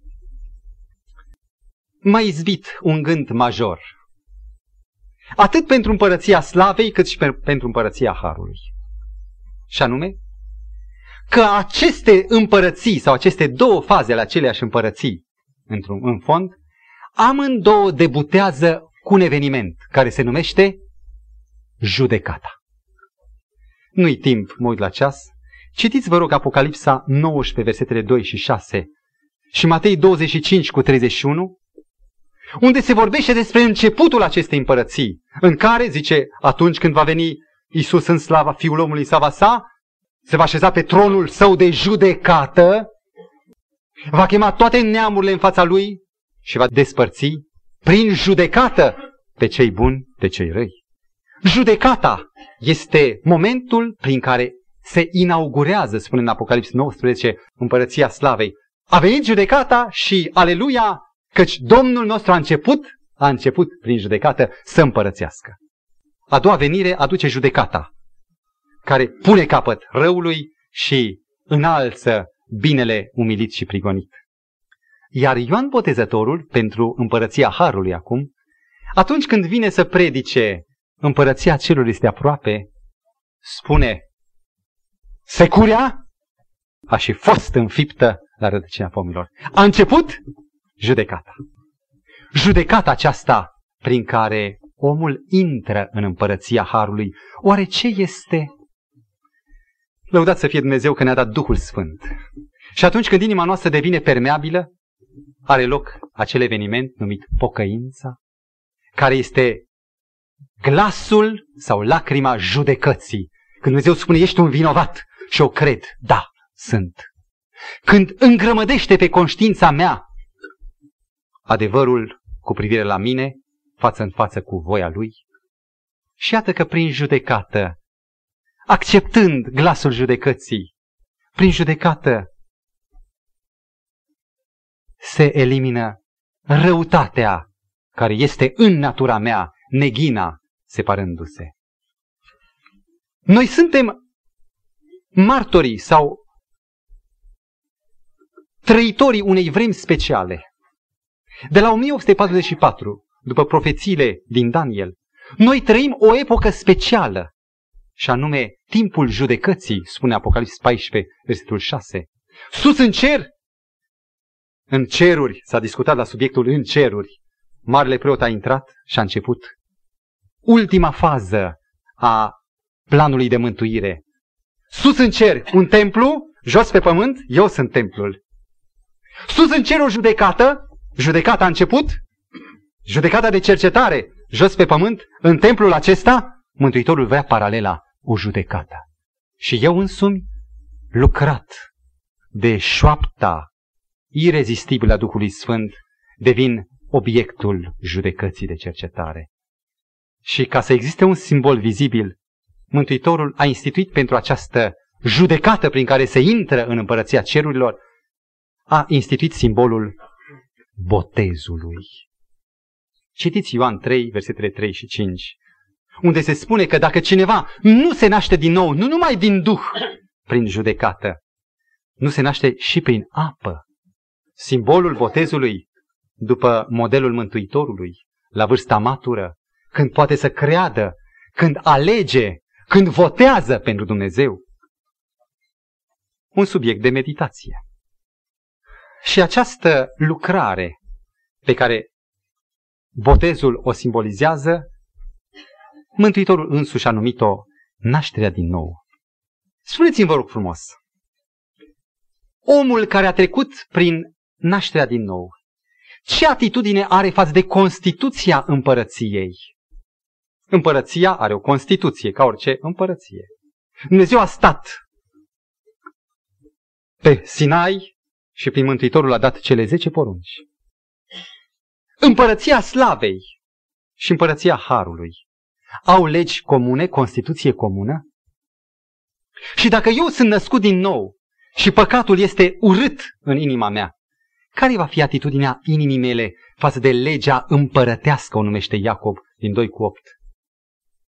M-a izbit un gând major. Atât pentru împărăția slavei, cât și pentru împărăția harului. Și anume, că aceste împărății sau aceste două faze ale aceleași împărății, într-un, în fond, amândouă debutează cu un eveniment care se numește judecata. Nu-i timp, mă uit la ceas. Citiți, vă rog, Apocalipsa 19, versetele 2 și 6 și Matei 25 cu 31, unde se vorbește despre începutul acestei împărății, în care, zice, atunci când va veni Isus în slava Fiul omului în slava sa, se va așeza pe tronul său de judecată, va chema toate neamurile în fața lui și va despărți prin judecată pe cei buni de cei răi. Judecata este momentul prin care se inaugurează, spune în Apocalips 19, împărăția slavei. A venit judecata și, aleluia, căci Domnul nostru a început, a început prin judecată să împărățească. A doua venire aduce judecata, care pune capăt răului și înalță binele umilit și prigonit. Iar Ioan Botezătorul, pentru împărăția Harului acum, atunci când vine să predice împărăția celor este aproape, spune, securea a și fost înfiptă la rădăcina pomilor. A început judecata. Judecata aceasta prin care omul intră în împărăția Harului, oare ce este? Lăudați să fie Dumnezeu că ne-a dat Duhul Sfânt. Și atunci când inima noastră devine permeabilă, are loc acel eveniment numit pocăința, care este glasul sau lacrima judecății. Când Dumnezeu spune, ești un vinovat și o cred, da, sunt. Când îngrămădește pe conștiința mea adevărul cu privire la mine, față în față cu voia Lui, și iată că prin judecată, acceptând glasul judecății, prin judecată se elimină răutatea care este în natura mea, neghina, separându-se. Noi suntem martorii sau trăitorii unei vremi speciale. De la 1844, după profețiile din Daniel, noi trăim o epocă specială, și anume timpul judecății, spune Apocalips 14, versetul 6. Sus în cer, în ceruri, s-a discutat la subiectul în ceruri, Marele preot a intrat și a început ultima fază a planului de mântuire. Sus în cer, un templu, jos pe pământ, eu sunt templul. Sus în cer o judecată, judecata a început, judecata de cercetare, jos pe pământ, în templul acesta, Mântuitorul vrea paralela o judecată. Și eu însumi, lucrat de șoapta irezistibilă a Duhului Sfânt, devin obiectul judecății de cercetare. Și ca să existe un simbol vizibil, Mântuitorul a instituit pentru această judecată prin care se intră în împărăția cerurilor, a instituit simbolul botezului. Citiți Ioan 3, versetele 3 și 5, unde se spune că dacă cineva nu se naște din nou, nu numai din Duh, prin judecată, nu se naște și prin apă. Simbolul botezului, după modelul Mântuitorului, la vârsta matură, când poate să creadă, când alege, când votează pentru Dumnezeu. Un subiect de meditație. Și această lucrare pe care botezul o simbolizează, Mântuitorul însuși a numit-o nașterea din nou. Spuneți-mi, vă rog frumos, omul care a trecut prin nașterea din nou, ce atitudine are față de Constituția împărăției? Împărăția are o Constituție, ca orice împărăție. Dumnezeu a stat pe Sinai și prin Mântuitorul a dat cele zece porunci. Împărăția slavei și împărăția harului au legi comune, Constituție comună? Și dacă eu sunt născut din nou și păcatul este urât în inima mea, care va fi atitudinea inimii mele față de legea împărătească, o numește Iacob din 2 cu 8.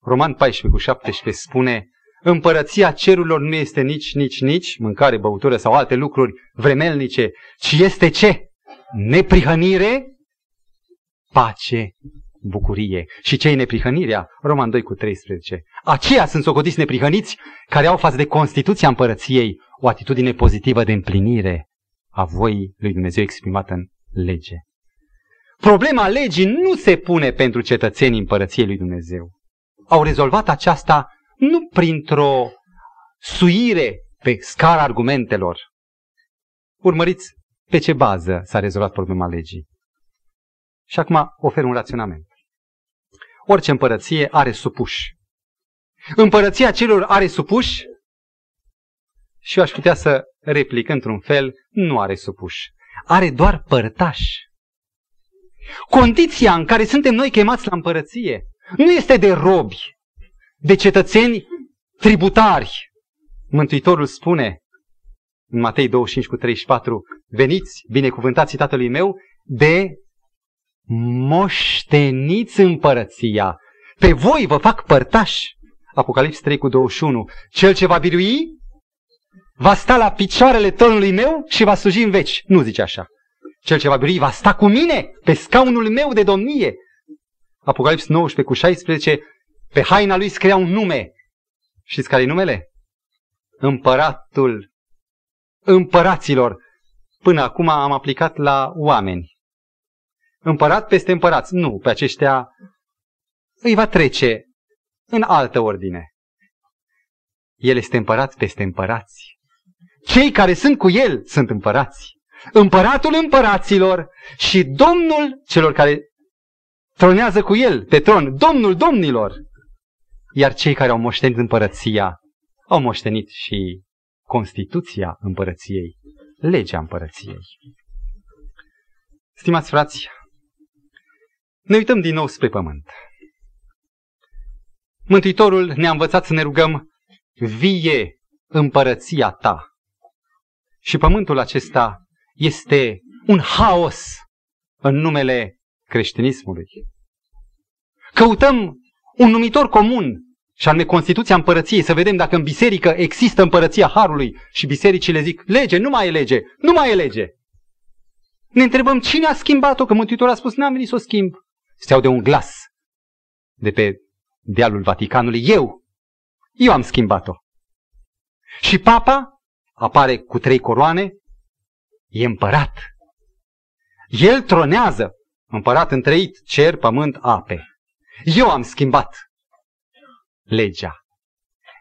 Roman 14 cu 17 spune, împărăția cerurilor nu este nici, nici, nici mâncare, băutură sau alte lucruri vremelnice, ci este ce? Neprihănire, pace, bucurie. Și ce e neprihănirea? Roman 2 cu 13. Aceia sunt socotiți neprihăniți care au față de Constituția împărăției o atitudine pozitivă de împlinire a voii lui Dumnezeu exprimată în lege. Problema legii nu se pune pentru cetățenii împărăției lui Dumnezeu. Au rezolvat aceasta nu printr-o suire pe scara argumentelor. Urmăriți pe ce bază s-a rezolvat problema legii. Și acum ofer un raționament. Orice împărăție are supuși. Împărăția celor are supuși și eu aș putea să replic într-un fel, nu are supuși. Are doar părtași. Condiția în care suntem noi chemați la împărăție nu este de robi, de cetățeni tributari. Mântuitorul spune în Matei 25 cu 34, veniți, binecuvântați tatălui meu, de moșteniți împărăția. Pe voi vă fac părtași. Apocalips 3 cu 21. Cel ce va birui va sta la picioarele tronului meu și va sluji în veci. Nu zice așa. Cel ce va birui va sta cu mine pe scaunul meu de domnie. Apocalips 19 cu 16. Pe haina lui scria un nume. Știți care e numele? Împăratul împăraților. Până acum am aplicat la oameni împărat peste împărați. Nu, pe aceștia îi va trece în altă ordine. El este împărat peste împărați. Cei care sunt cu el sunt împărați. Împăratul împăraților și Domnul celor care tronează cu el pe tron, Domnul domnilor. Iar cei care au moștenit împărăția au moștenit și Constituția împărăției, legea împărăției. Stimați frați, ne uităm din nou spre pământ. Mântuitorul ne-a învățat să ne rugăm, vie împărăția ta. Și pământul acesta este un haos în numele creștinismului. Căutăm un numitor comun, și anume Constituția împărăției, să vedem dacă în biserică există împărăția Harului și bisericile zic, lege, nu mai e lege, nu mai e lege. Ne întrebăm cine a schimbat-o, că Mântuitorul a spus, n-am venit să o schimb. Se aude un glas de pe dealul Vaticanului. Eu! Eu am schimbat-o. Și papa apare cu trei coroane, e împărat. El tronează, împărat întreit, cer, pământ, ape. Eu am schimbat legea.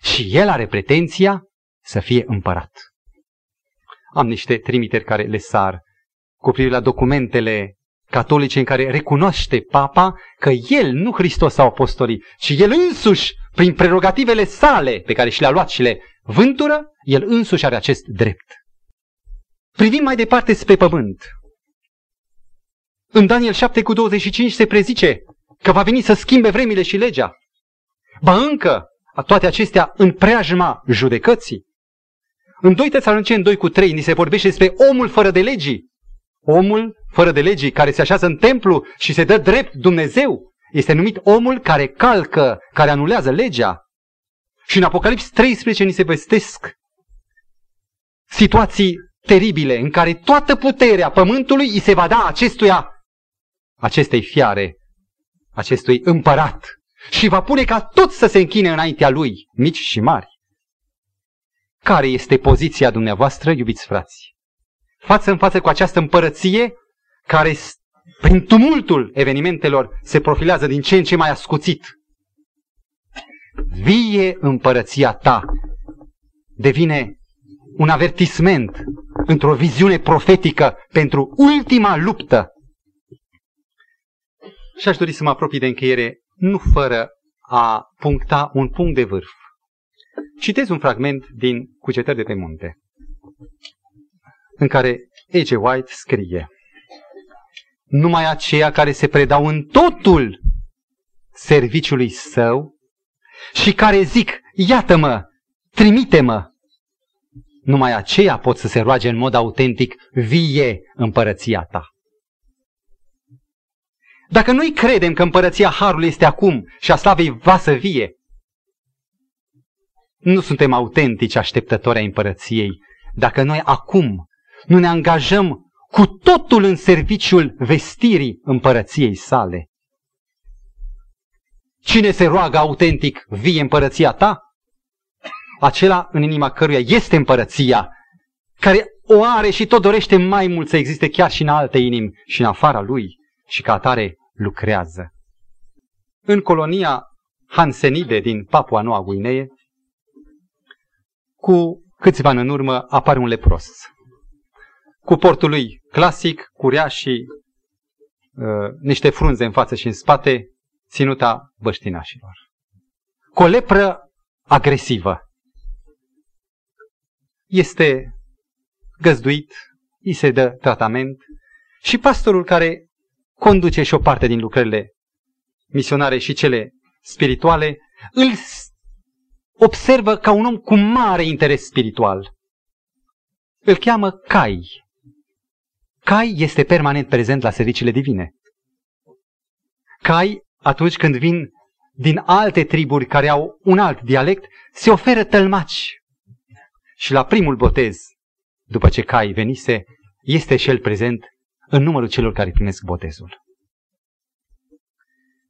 Și el are pretenția să fie împărat. Am niște trimiteri care le sar cu privire la documentele catolice în care recunoaște papa că el, nu Hristos sau apostolii, ci el însuși, prin prerogativele sale pe care și le-a luat și le vântură, el însuși are acest drept. Privim mai departe spre pământ. În Daniel 7 cu 25 se prezice că va veni să schimbe vremile și legea. Ba încă, a toate acestea în preajma judecății. În 2 Tesaloniceni 2 cu 3 ni se vorbește despre omul fără de legii. Omul fără de legii, care se așează în templu și se dă drept Dumnezeu, este numit omul care calcă, care anulează legea. Și în Apocalips 13 ni se vestesc situații teribile în care toată puterea pământului îi se va da acestuia, acestei fiare, acestui împărat și va pune ca tot să se închine înaintea lui, mici și mari. Care este poziția dumneavoastră, iubiți frați? Față în față cu această împărăție care prin tumultul evenimentelor se profilează din ce în ce mai ascuțit. Vie împărăția ta devine un avertisment într-o viziune profetică pentru ultima luptă. Și aș dori să mă apropii de încheiere, nu fără a puncta un punct de vârf. Citez un fragment din Cucetări de pe munte, în care E.G. White scrie numai aceia care se predau în totul serviciului său și care zic, iată-mă, trimite-mă. Numai aceia pot să se roage în mod autentic, vie împărăția ta. Dacă noi credem că împărăția Harului este acum și a slavei va să vie, nu suntem autentici așteptători ai împărăției. Dacă noi acum nu ne angajăm cu totul în serviciul vestirii împărăției sale. Cine se roagă autentic, vie împărăția ta? Acela în inima căruia este împărăția, care o are și tot dorește mai mult să existe chiar și în alte inimi și în afara lui și ca atare lucrează. În colonia Hansenide din Papua Noua Guinee, cu câțiva ani în urmă apare un lepros. Cu portul lui clasic, curea și uh, niște frunze în față și în spate, ținuta băștinașilor. Cu o lepră agresivă. Este găzduit, îi se dă tratament și pastorul care conduce și o parte din lucrările misionare și cele spirituale, îl observă ca un om cu mare interes spiritual. Îl cheamă Cai. Cai este permanent prezent la serviciile divine. Cai, atunci când vin din alte triburi care au un alt dialect, se oferă tălmaci. Și la primul botez, după ce Cai venise, este și el prezent în numărul celor care primesc botezul.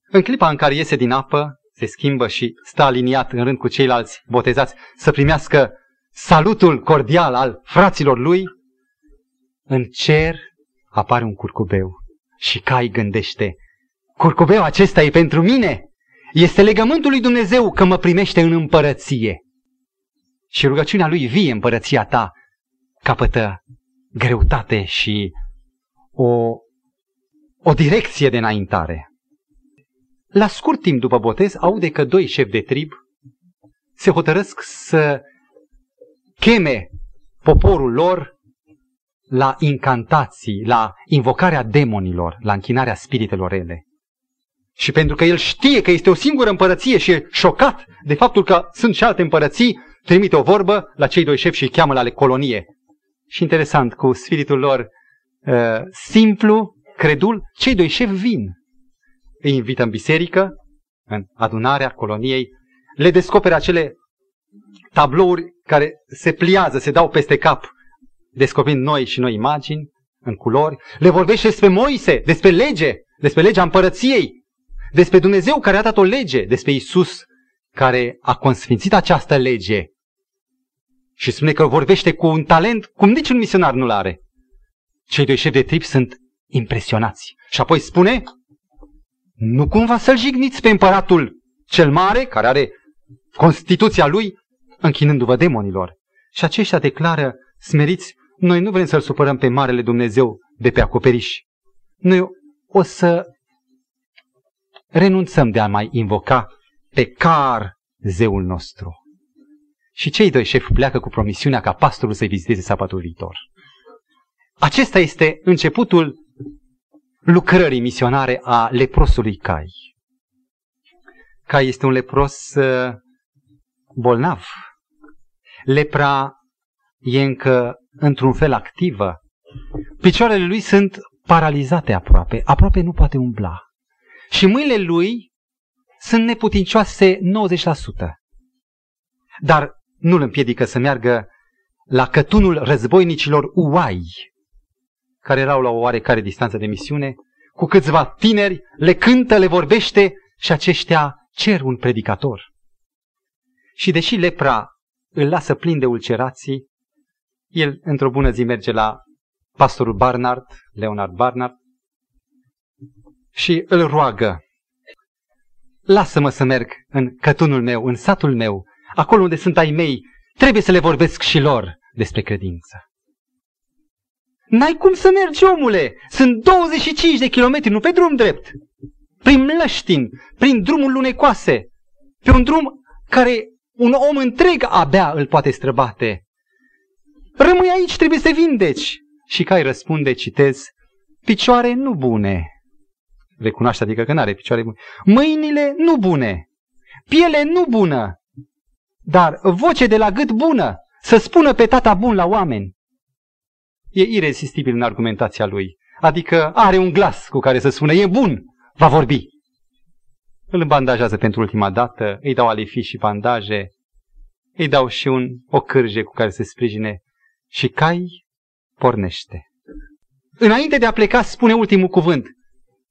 În clipa în care iese din apă, se schimbă și stă aliniat în rând cu ceilalți botezați să primească salutul cordial al fraților lui, în cer apare un curcubeu și Cai gândește, curcubeu acesta e pentru mine, este legământul lui Dumnezeu că mă primește în împărăție. Și rugăciunea lui vie împărăția ta capătă greutate și o, o direcție de înaintare. La scurt timp după botez, aude că doi șefi de trib se hotărăsc să cheme poporul lor la incantații, la invocarea demonilor, la închinarea spiritelor rele. Și pentru că el știe că este o singură împărăție și e șocat de faptul că sunt și alte împărății, trimite o vorbă la cei doi șefi și îi cheamă la colonie. Și interesant, cu spiritul lor uh, simplu, credul, cei doi șefi vin îi invită în biserică, în adunarea coloniei, le descoperă acele tablouri care se pliază, se dau peste cap, descoperind noi și noi imagini, în culori, le vorbește despre Moise, despre lege, despre legea împărăției, despre Dumnezeu care a dat o lege, despre Isus care a consfințit această lege. Și spune că vorbește cu un talent cum niciun misionar nu-l are. Cei doi șefi de trip sunt impresionați. Și apoi spune, nu cumva să-l jigniți pe împăratul cel mare, care are Constituția lui, închinându-vă demonilor. Și aceștia declară, smeriți, noi nu vrem să-L supărăm pe Marele Dumnezeu de pe acoperiș. Noi o să renunțăm de a mai invoca pe car zeul nostru. Și cei doi șefi pleacă cu promisiunea ca pastorul să-i viziteze sabatul viitor. Acesta este începutul lucrării misionare a leprosului Cai. Cai este un lepros uh, bolnav. Lepra e încă într-un fel activă. Picioarele lui sunt paralizate aproape, aproape nu poate umbla. Și mâinile lui sunt neputincioase 90%. Dar nu îl împiedică să meargă la cătunul războinicilor uai, care erau la o oarecare distanță de misiune, cu câțiva tineri, le cântă, le vorbește și aceștia cer un predicator. Și deși lepra îl lasă plin de ulcerații, el într-o bună zi merge la pastorul Barnard, Leonard Barnard, și îl roagă, lasă-mă să merg în cătunul meu, în satul meu, acolo unde sunt ai mei, trebuie să le vorbesc și lor despre credință. N-ai cum să mergi, omule! Sunt 25 de kilometri, nu pe drum drept. Prin Mlăștin, prin drumul Lunecoase, pe un drum care un om întreg abia îl poate străbate. Rămâi aici, trebuie să vindeci. Și Cai răspunde, citez, picioare nu bune. Recunoaște, adică că n-are picioare bune. Mâinile nu bune. Piele nu bună. Dar voce de la gât bună. să spună pe tata bun la oameni. E irezistibil în argumentația lui. Adică are un glas cu care să spună, e bun, va vorbi. Îl bandajează pentru ultima dată, îi dau alifii și bandaje, îi dau și un, o cârje cu care se sprijine și cai pornește. Înainte de a pleca, spune ultimul cuvânt.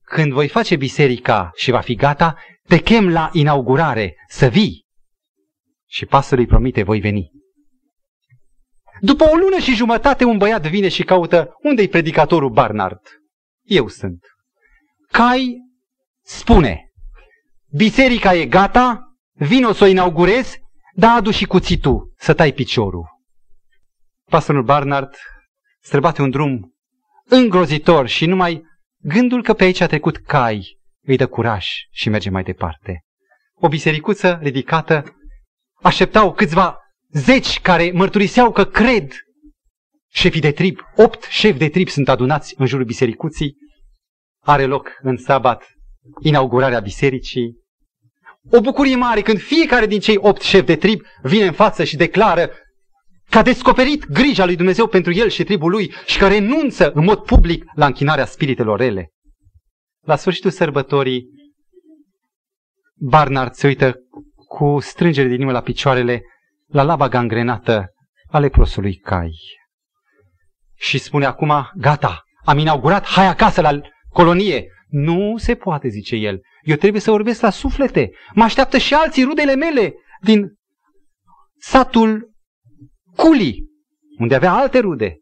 Când voi face biserica și va fi gata, te chem la inaugurare să vii. Și pasăr îi promite, voi veni. După o lună și jumătate, un băiat vine și caută unde-i predicatorul Barnard. Eu sunt. Cai spune, biserica e gata, vino să o inaugurez, dar adu și cuțitul să tai piciorul. Pastorul Barnard străbate un drum îngrozitor și numai gândul că pe aici a trecut cai îi dă curaj și merge mai departe. O bisericuță ridicată, așteptau câțiva zeci care mărturiseau că cred. Șefii de trib, opt șefi de trib sunt adunați în jurul bisericuții. Are loc în sabat inaugurarea bisericii. O bucurie mare când fiecare din cei opt șefi de trib vine în față și declară că a descoperit grija lui Dumnezeu pentru el și tribul lui și că renunță în mod public la închinarea spiritelor rele. La sfârșitul sărbătorii, Barnard se uită cu strângere de inimă la picioarele la laba gangrenată a leprosului Cai. Și spune acum, gata, am inaugurat, hai acasă la colonie. Nu se poate, zice el. Eu trebuie să vorbesc la suflete. Mă așteaptă și alții, rudele mele, din satul Culi, unde avea alte rude.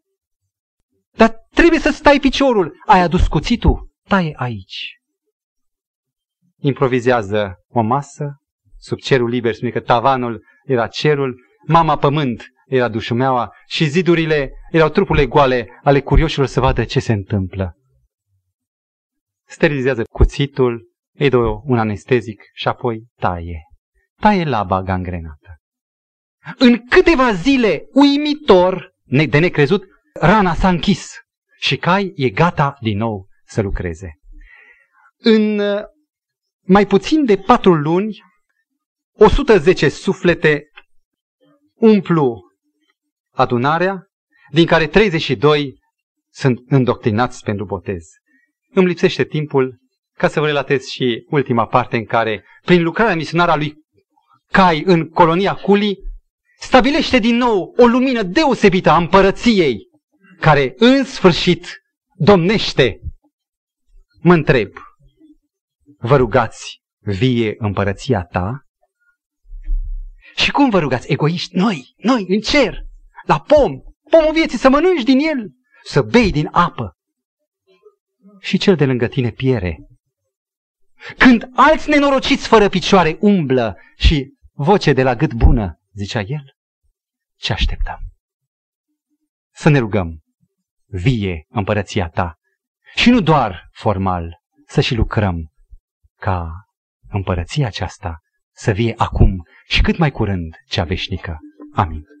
Dar trebuie să stai piciorul. Ai adus cuțitul? Taie aici. Improvizează o masă, sub cerul liber, spune că tavanul era cerul, mama pământ era dușumeaua și zidurile erau trupurile goale ale curioșilor să vadă ce se întâmplă. Sterilizează cuțitul, îi dă un anestezic și apoi taie. Taie laba gangrenată. În câteva zile, uimitor, de necrezut, rana s-a închis și Cai e gata din nou să lucreze. În uh, mai puțin de patru luni, 110 suflete umplu adunarea, din care 32 sunt îndoctrinați pentru botez. Îmi lipsește timpul ca să vă relatez și ultima parte în care, prin lucrarea misionară a lui Cai în colonia Culi, stabilește din nou o lumină deosebită a împărăției, care în sfârșit domnește. Mă întreb, vă rugați vie împărăția ta? Și cum vă rugați? Egoiști? Noi, noi, în cer, la pom, pomul vieții, să mănânci din el, să bei din apă. Și cel de lângă tine piere. Când alți nenorociți fără picioare umblă și voce de la gât bună, zicea el, ce așteptăm? Să ne rugăm, vie împărăția ta. Și nu doar formal, să și lucrăm ca împărăția aceasta să vie acum și cât mai curând cea veșnică. Amin.